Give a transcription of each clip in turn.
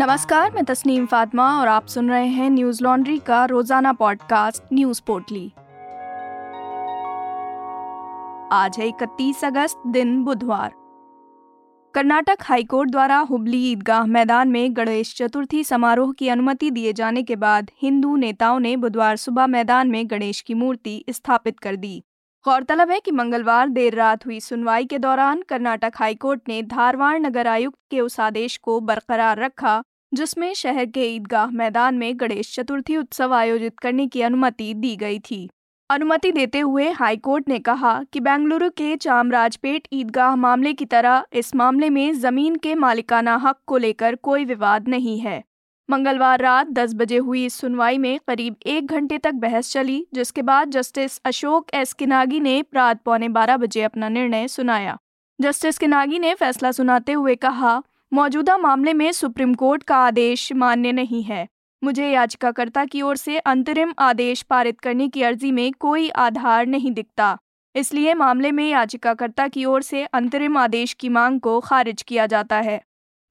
नमस्कार, मैं तस्नीम फातिमा और आप सुन रहे हैं न्यूज़ लॉन्ड्री का रोज़ाना पॉडकास्ट न्यूज़ पोर्टली। आज है इकतीस अगस्त, दिन बुधवार। कर्नाटक हाईकोर्ट द्वारा हुबली ईदगाह मैदान में गणेश चतुर्थी समारोह की अनुमति दिए जाने के बाद हिंदू नेताओं ने बुधवार सुबह मैदान में गणेश की मूर्ति स्थापित कर दी। गौरतलब है कि मंगलवार देर रात हुई सुनवाई के दौरान कर्नाटक हाईकोर्ट ने धारवाड़ नगर आयुक्त के उस आदेश को बरकरार रखा जिसमें शहर के ईदगाह मैदान में गणेश चतुर्थी उत्सव आयोजित करने की अनुमति दी गई थी। अनुमति देते हुए हाईकोर्ट ने कहा कि बेंगलुरु के चामराजपेट ईदगाह मामले की तरह इस मामले में ज़मीन के मालिकाना हक को लेकर कोई विवाद नहीं है। मंगलवार रात 10 बजे हुई इस सुनवाई में करीब एक घंटे तक बहस चली, जिसके बाद जस्टिस अशोक एस किनागी ने रात पौने बारह बजे अपना निर्णय सुनाया। जस्टिस किनागी ने फैसला सुनाते हुए कहा मौजूदा मामले में सुप्रीम कोर्ट का आदेश मान्य नहीं है। मुझे याचिकाकर्ता की ओर से अंतरिम आदेश पारित करने की अर्जी में कोई आधार नहीं दिखता। इसलिए मामले में याचिकाकर्ता की ओर से अंतरिम आदेश की मांग को खारिज किया जाता है।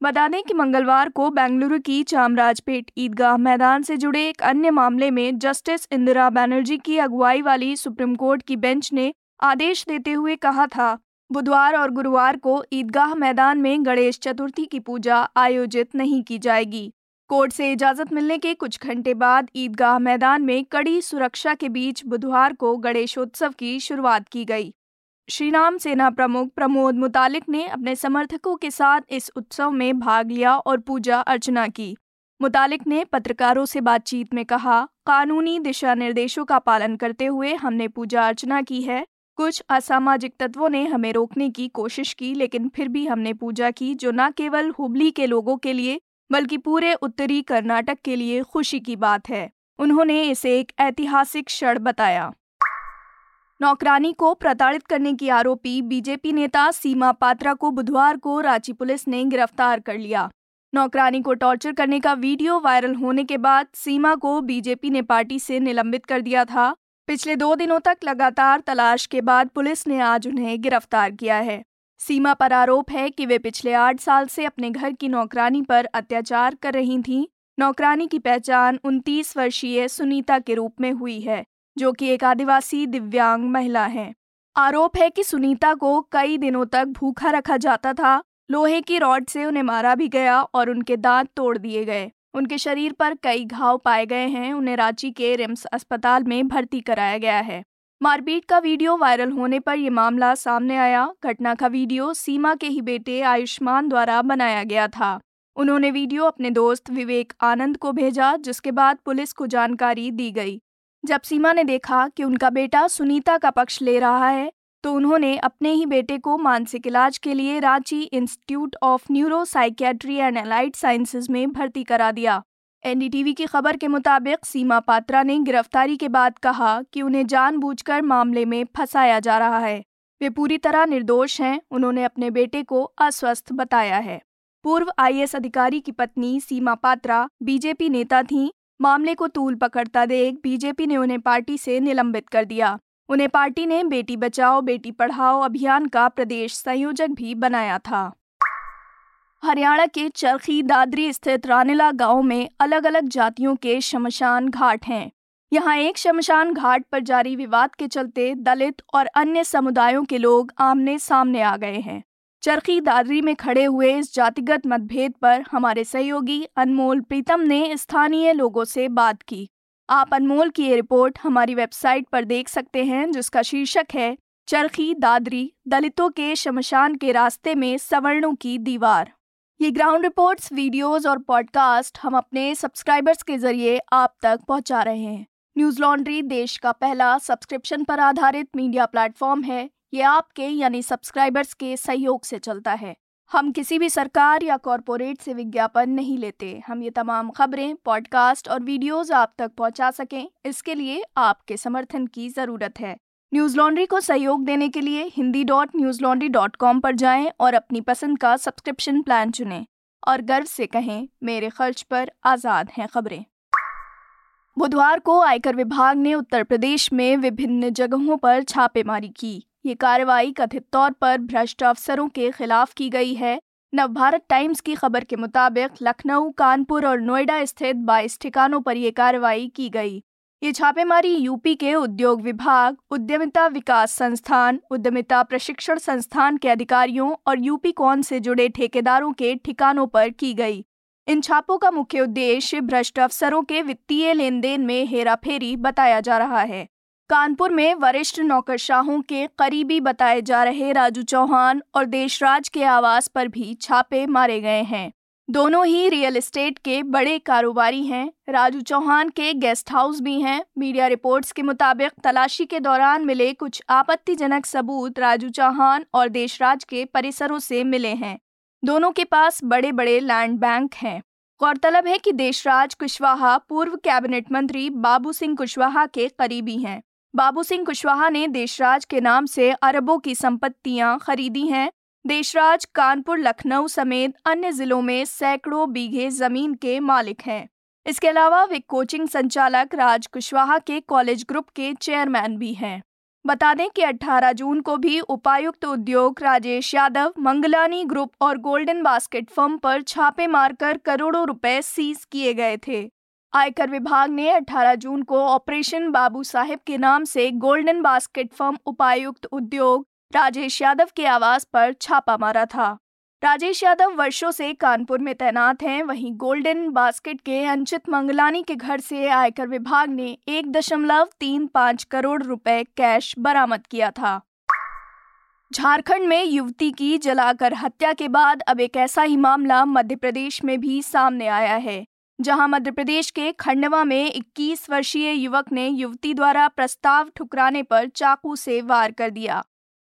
बता दें कि मंगलवार को बेंगलुरु की चामराजपेट ईदगाह मैदान से जुड़े एक अन्य मामले में जस्टिस इंदिरा बनर्जी की अगुवाई वाली सुप्रीम कोर्ट की बेंच ने आदेश देते हुए कहा था बुधवार और गुरुवार को ईदगाह मैदान में गणेश चतुर्थी की पूजा आयोजित नहीं की जाएगी। कोर्ट से इजाज़त मिलने के कुछ घंटे बाद ईदगाह मैदान में कड़ी सुरक्षा के बीच बुधवार को गणेशोत्सव की शुरुआत की गई। श्रीराम सेना प्रमुख प्रमोद मुतालिक ने अपने समर्थकों के साथ इस उत्सव में भाग लिया और पूजा अर्चना की। मुतालिक ने पत्रकारों से बातचीत में कहा, कानूनी दिशा निर्देशों का पालन करते हुए हमने पूजा अर्चना की है कुछ असामाजिक तत्वों ने हमें रोकने की कोशिश की, लेकिन फिर भी हमने पूजा की, जो न केवल हुबली के लोगों के लिए, बल्कि पूरे उत्तरी कर्नाटक के लिए खुशी की बात है। उन्होंने इसे एक ऐतिहासिक क्षण बताया। नौकरानी को प्रताड़ित करने की आरोपी बीजेपी नेता सीमा पात्रा को बुधवार को रांची पुलिस ने गिरफ़्तार कर लिया। नौकरानी को टॉर्चर करने का वीडियो वायरल होने के बाद सीमा को बीजेपी ने पार्टी से निलंबित कर दिया था। पिछले दो दिनों तक लगातार तलाश के बाद पुलिस ने आज उन्हें गिरफ़्तार किया है। सीमा पर आरोप है कि वे पिछले आठ साल से अपने घर की नौकरानी पर अत्याचार कर रही थीं। नौकरानी की पहचान उनतीस वर्षीय सुनीता के रूप में हुई है, जो कि एक आदिवासी दिव्यांग महिला है। आरोप है कि सुनीता को कई दिनों तक भूखा रखा जाता था, लोहे की रॉड से उन्हें मारा भी गया और उनके दांत तोड़ दिए गए। उनके शरीर पर कई घाव पाए गए हैं। उन्हें रांची के रिम्स अस्पताल में भर्ती कराया गया है। मारपीट का वीडियो वायरल होने पर यह मामला सामने आया। घटना का वीडियो सीमा के ही बेटे आयुष्मान द्वारा बनाया गया था। उन्होंने वीडियो अपने दोस्त विवेक आनंद को भेजा, जिसके बाद पुलिस को जानकारी दी गई। जब सीमा ने देखा कि उनका बेटा सुनीता का पक्ष ले रहा है तो उन्होंने अपने ही बेटे को मानसिक इलाज के लिए Ranchi institute of neuro psychiatry and allied sciences में भर्ती करा दिया। एनडीटीवी की खबर के मुताबिक सीमा पात्रा ने गिरफ्तारी के बाद कहा कि उन्हें जानबूझकर मामले में फंसाया जा रहा है। वे पूरी तरह निर्दोष हैं, उन्होंने अपने बेटे को अस्वस्थ बताया है। पूर्व आईएएस अधिकारी की पत्नी सीमा पात्रा, बीजेपी नेता थीं। मामले को तूल पकड़ता देख बीजेपी ने उन्हें पार्टी से निलंबित कर दिया। उन्हें पार्टी ने बेटी बचाओ, बेटी पढ़ाओ अभियान का प्रदेश संयोजक भी बनाया था। हरियाणा के चरखी दादरी स्थित रानीला गाँव में अलग अलग जातियों के शमशान घाट हैं। यहाँ एक शमशान घाट पर जारी विवाद के चलते दलित और अन्य समुदायों के लोग आमने सामने आ गए हैं। चरखी दादरी में खड़े हुए इस जातिगत मतभेद पर हमारे सहयोगी अनमोल प्रीतम ने स्थानीय लोगों से बात की। आप अनमोल की ये रिपोर्ट हमारी वेबसाइट पर देख सकते हैं, जिसका शीर्षक है, चरखी दादरी, दलितों के शमशान के रास्ते में सवर्णों की दीवार। ये ग्राउंड रिपोर्ट्स, वीडियोस और पॉडकास्ट हम अपने सब्सक्राइबर्स के ज़रिए आप तक पहुँचा रहे हैं। न्यूज़ लॉन्ड्री देश का पहला सब्सक्रिप्शन पर आधारित मीडिया प्लेटफॉर्म है। ये आपके, यानी सब्सक्राइबर्स के सहयोग से चलता है। हम किसी भी सरकार या कॉरपोरेट से विज्ञापन नहीं लेते। हम ये तमाम खबरें, पॉडकास्ट और वीडियोस आप तक पहुँचा सकें। इसके लिए आपके समर्थन की ज़रूरत है। न्यूज़ लॉन्ड्री को सहयोग देने के लिए Hindi dot Newslaundry dot com पर जाएँ और अपनी पसंद का सब्सक्रिप्शन प्लान चुनें। और गर्व से कहें, मेरे खर्च पर आज़ाद हैं खबरें। बुधवार को आयकर विभाग ने उत्तर प्रदेश में विभिन्न जगहों पर छापेमारी की। ये कार्रवाई कथित तौर पर भ्रष्ट अफसरों के खिलाफ की गई है। नवभारत टाइम्स की खबर के मुताबिक लखनऊ, कानपुर और नोएडा स्थित 22 ठिकानों पर यह कार्रवाई की गई। ये छापेमारी यूपी के उद्योग विभाग, उद्यमिता विकास संस्थान, उद्यमिता प्रशिक्षण संस्थान के अधिकारियों और यूपी कौन से जुड़े ठेकेदारों के ठिकानों पर की गई। इन छापों का मुख्य उद्देश्य भ्रष्ट अफसरों के वित्तीय लेन देन में हेराफेरी बताया जा रहा है। कानपुर में वरिष्ठ नौकरशाहों के करीबी बताए जा रहे राजू चौहान और देशराज के आवास पर भी छापे मारे गए हैं। दोनों ही रियल एस्टेट के बड़े कारोबारी हैं। राजू चौहान के गेस्ट हाउस भी हैं। मीडिया रिपोर्ट्स के मुताबिक तलाशी के दौरान मिले कुछ आपत्तिजनक सबूत राजू चौहान और देशराज के परिसरों से मिले हैं। दोनों के पास बड़े बड़े लैंड बैंक हैं। गौरतलब है कि देशराज कुशवाहा पूर्व कैबिनेट मंत्री बाबू सिंह कुशवाहा के करीबी हैं। बाबू सिंह कुशवाहा ने देशराज के नाम से अरबों की संपत्तियाँ खरीदी हैं। देशराज, कानपुर, लखनऊ समेत अन्य जिलों में सैकड़ों बीघे ज़मीन के मालिक हैं। इसके अलावा वे कोचिंग संचालक राज कुशवाहा के कॉलेज ग्रुप के चेयरमैन भी हैं। बता दें कि 18 जून को भी उपायुक्त उद्योग राजेश यादव मंगलानी ग्रुप और गोल्डन बास्केट फर्म पर छापे मारकर करोड़ों रुपए सीज किए गए थे। आयकर विभाग ने 18 जून को ऑपरेशन बाबू साहेब के नाम से गोल्डन बास्केट फर्म उपायुक्त उद्योग राजेश यादव के आवास पर छापा मारा था। राजेश यादव वर्षों से कानपुर में तैनात हैं। वहीं गोल्डन बास्केट के अंचित मंगलानी के घर से आयकर विभाग ने एक दशमलव तीन पाँच करोड़ रुपए कैश बरामद किया था। झारखंड में युवती की जलाकर हत्या के बाद अब एक ऐसा ही मामला मध्य प्रदेश में भी सामने आया है। जहाँ मध्य प्रदेश के खंडवा में 21 वर्षीय युवक ने युवती द्वारा प्रस्ताव ठुकराने पर चाकू से वार कर दिया।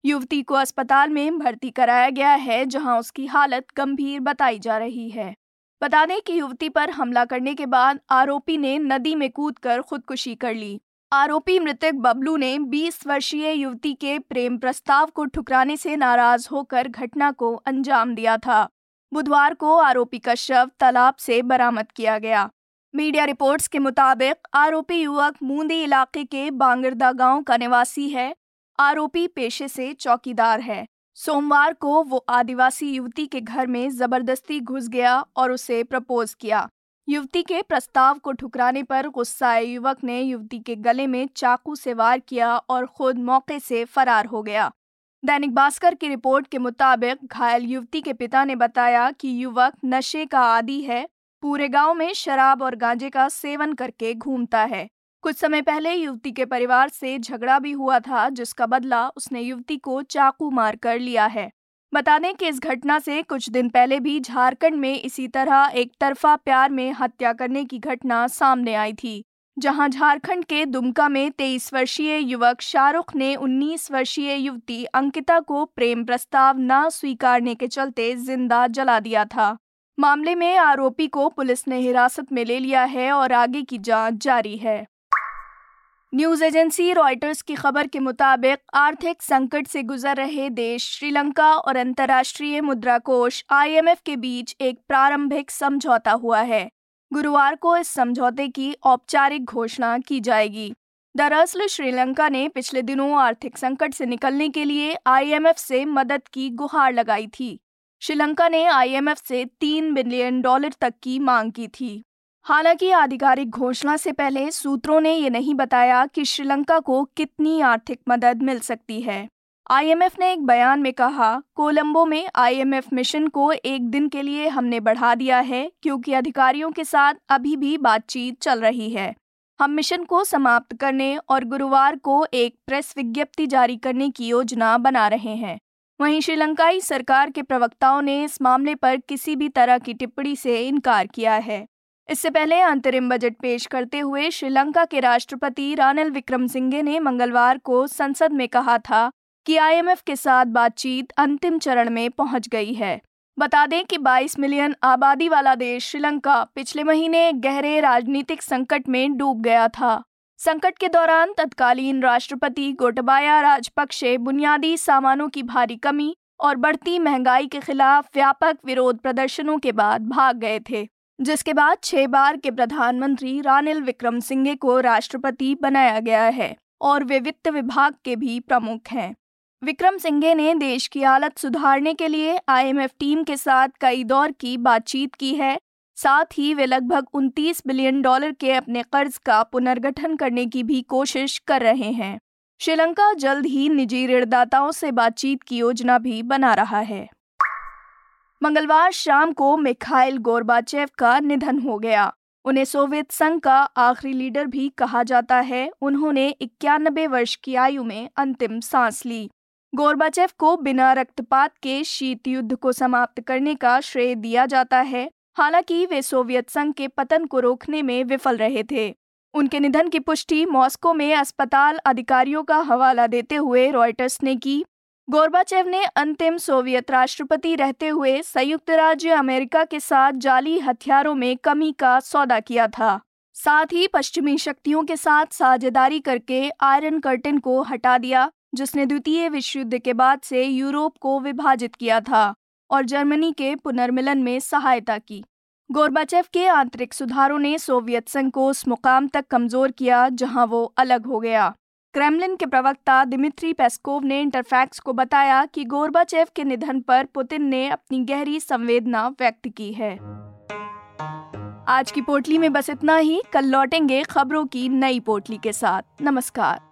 युवती को अस्पताल में भर्ती कराया गया है, जहाँ उसकी हालत गंभीर बताई जा रही है। बता दें कि युवती पर हमला करने के बाद आरोपी ने नदी में कूदकर खुदकुशी कर ली। आरोपी मृतक बबलू ने 20 वर्षीय युवती के प्रेम प्रस्ताव को ठुकराने से नाराज़ होकर घटना को अंजाम दिया था। बुधवार को आरोपी का शव तालाब से बरामद किया गया। मीडिया रिपोर्ट्स के मुताबिक, आरोपी युवक मूंदी इलाके के बांगरदा गाँव का निवासी है। आरोपी पेशे से चौकीदार है। सोमवार को वो आदिवासी युवती के घर में ज़बरदस्ती घुस गया और उसे प्रपोज किया। युवती के प्रस्ताव को ठुकराने पर गुस्साए युवक ने युवती के गले में चाकू से वार किया और खुद मौके से फरार हो गया। दैनिक भास्कर की रिपोर्ट के मुताबिक घायल युवती के पिता ने बताया कि युवक नशे का आदि है, पूरे गाँव में शराब और गांजे का सेवन करके घूमता है। कुछ समय पहले युवती के परिवार से झगड़ा भी हुआ था, जिसका बदला उसने युवती को चाकू मार कर लिया है। बता दें कि इस घटना से कुछ दिन पहले भी झारखंड में इसी तरह एक तरफा प्यार में हत्या करने की घटना सामने आई थी। जहाँ झारखंड के दुमका में तेईस वर्षीय युवक शाहरुख ने 19 वर्षीय युवती अंकिता को प्रेम प्रस्ताव न स्वीकारने के चलते ज़िंदा जला दिया था। मामले में आरोपी को पुलिस ने हिरासत में ले लिया है और आगे की जाँच जारी है। न्यूज़ एजेंसी रॉयटर्स की खबर के मुताबिक आर्थिक संकट से गुजर रहे देश श्रीलंका और अंतर्राष्ट्रीय मुद्रा कोष आईएमएफ के बीच एक प्रारंभिक समझौता हुआ है। गुरुवार को इस समझौते की औपचारिक घोषणा की जाएगी। दरअसल, श्रीलंका ने पिछले दिनों आर्थिक संकट से निकलने के लिए आईएमएफ से मदद की गुहार लगाई थी। श्रीलंका ने आईएमएफ से तीन बिलियन डॉलर तक की मांग की थी। हालाँकि, आधिकारिक घोषणा से पहले सूत्रों ने ये नहीं बताया कि श्रीलंका को कितनी आर्थिक मदद मिल सकती है। आईएमएफ ने एक बयान में कहा, कोलंबो में आईएमएफ मिशन को एक दिन के लिए हमने बढ़ा दिया है, क्योंकि अधिकारियों के साथ अभी भी बातचीत चल रही है। हम मिशन को समाप्त करने और गुरुवार को एक प्रेस विज्ञप्ति जारी करने की योजना बना रहे हैं। वहीं श्रीलंकाई सरकार के प्रवक्ताओं ने इस मामले पर किसी भी तरह की टिप्पणी से इनकार किया है। इससे पहले अंतरिम बजट पेश करते हुए श्रीलंका के राष्ट्रपति रानिल विक्रमसिंघे ने मंगलवार को संसद में कहा था कि आईएमएफ के साथ बातचीत अंतिम चरण में पहुँच गई है। बता दें कि 22 मिलियन आबादी वाला देश श्रीलंका पिछले महीने गहरे राजनीतिक संकट में डूब गया था। संकट के दौरान तत्कालीन राष्ट्रपति गोटबाया राजपक्षे बुनियादी सामानों की भारी कमी और बढ़ती महँगाई के खिलाफ व्यापक विरोध प्रदर्शनों के बाद भाग गए थे, जिसके बाद छह बार के प्रधानमंत्री रानिल विक्रम सिंघे को राष्ट्रपति बनाया गया है और वे वित्त विभाग के भी प्रमुख हैं। विक्रम सिंघे ने देश की हालत सुधारने के लिए आईएमएफ टीम के साथ कई दौर की बातचीत की है। साथ ही वे लगभग 29 बिलियन डॉलर के अपने कर्ज का पुनर्गठन करने की भी कोशिश कर रहे हैं। श्रीलंका जल्द ही निजी ऋणदाताओं से बातचीत की योजना भी बना रहा है। मंगलवार शाम को मिखाइल गोरबाचेव का निधन हो गया। उन्हें सोवियत संघ का आखिरी लीडर भी कहा जाता है। उन्होंने इक्यानबे वर्ष की आयु में अंतिम सांस ली। गोरबाचेव को बिना रक्तपात के शीत युद्ध को समाप्त करने का श्रेय दिया जाता है। हालाँकि वे सोवियत संघ के पतन को रोकने में विफल रहे थे। उनके निधन की पुष्टि मॉस्को में अस्पताल अधिकारियों का हवाला देते हुए रॉयटर्स ने की। गोरबाचेव ने अंतिम सोवियत राष्ट्रपति रहते हुए संयुक्त राज्य अमेरिका के साथ जाली हथियारों में कमी का सौदा किया था। साथ ही पश्चिमी शक्तियों के साथ साझेदारी करके आयरन कर्टन को हटा दिया। जिसने द्वितीय विश्व युद्ध के बाद से यूरोप को विभाजित किया था और जर्मनी के पुनर्मिलन में सहायता की। गोरबाचेव के आंतरिक सुधारों ने सोवियत संघ को उस मुकाम तक कमज़ोर किया जहाँ वो अलग हो गया। क्रेमलिन के प्रवक्ता दिमित्री पेस्कोव ने इंटरफैक्स को बताया कि गोरबाचेव के निधन पर पुतिन ने अपनी गहरी संवेदना व्यक्त की है। आज की पोटली में बस इतना ही। कल लौटेंगे खबरों की नई पोटली के साथ। नमस्कार।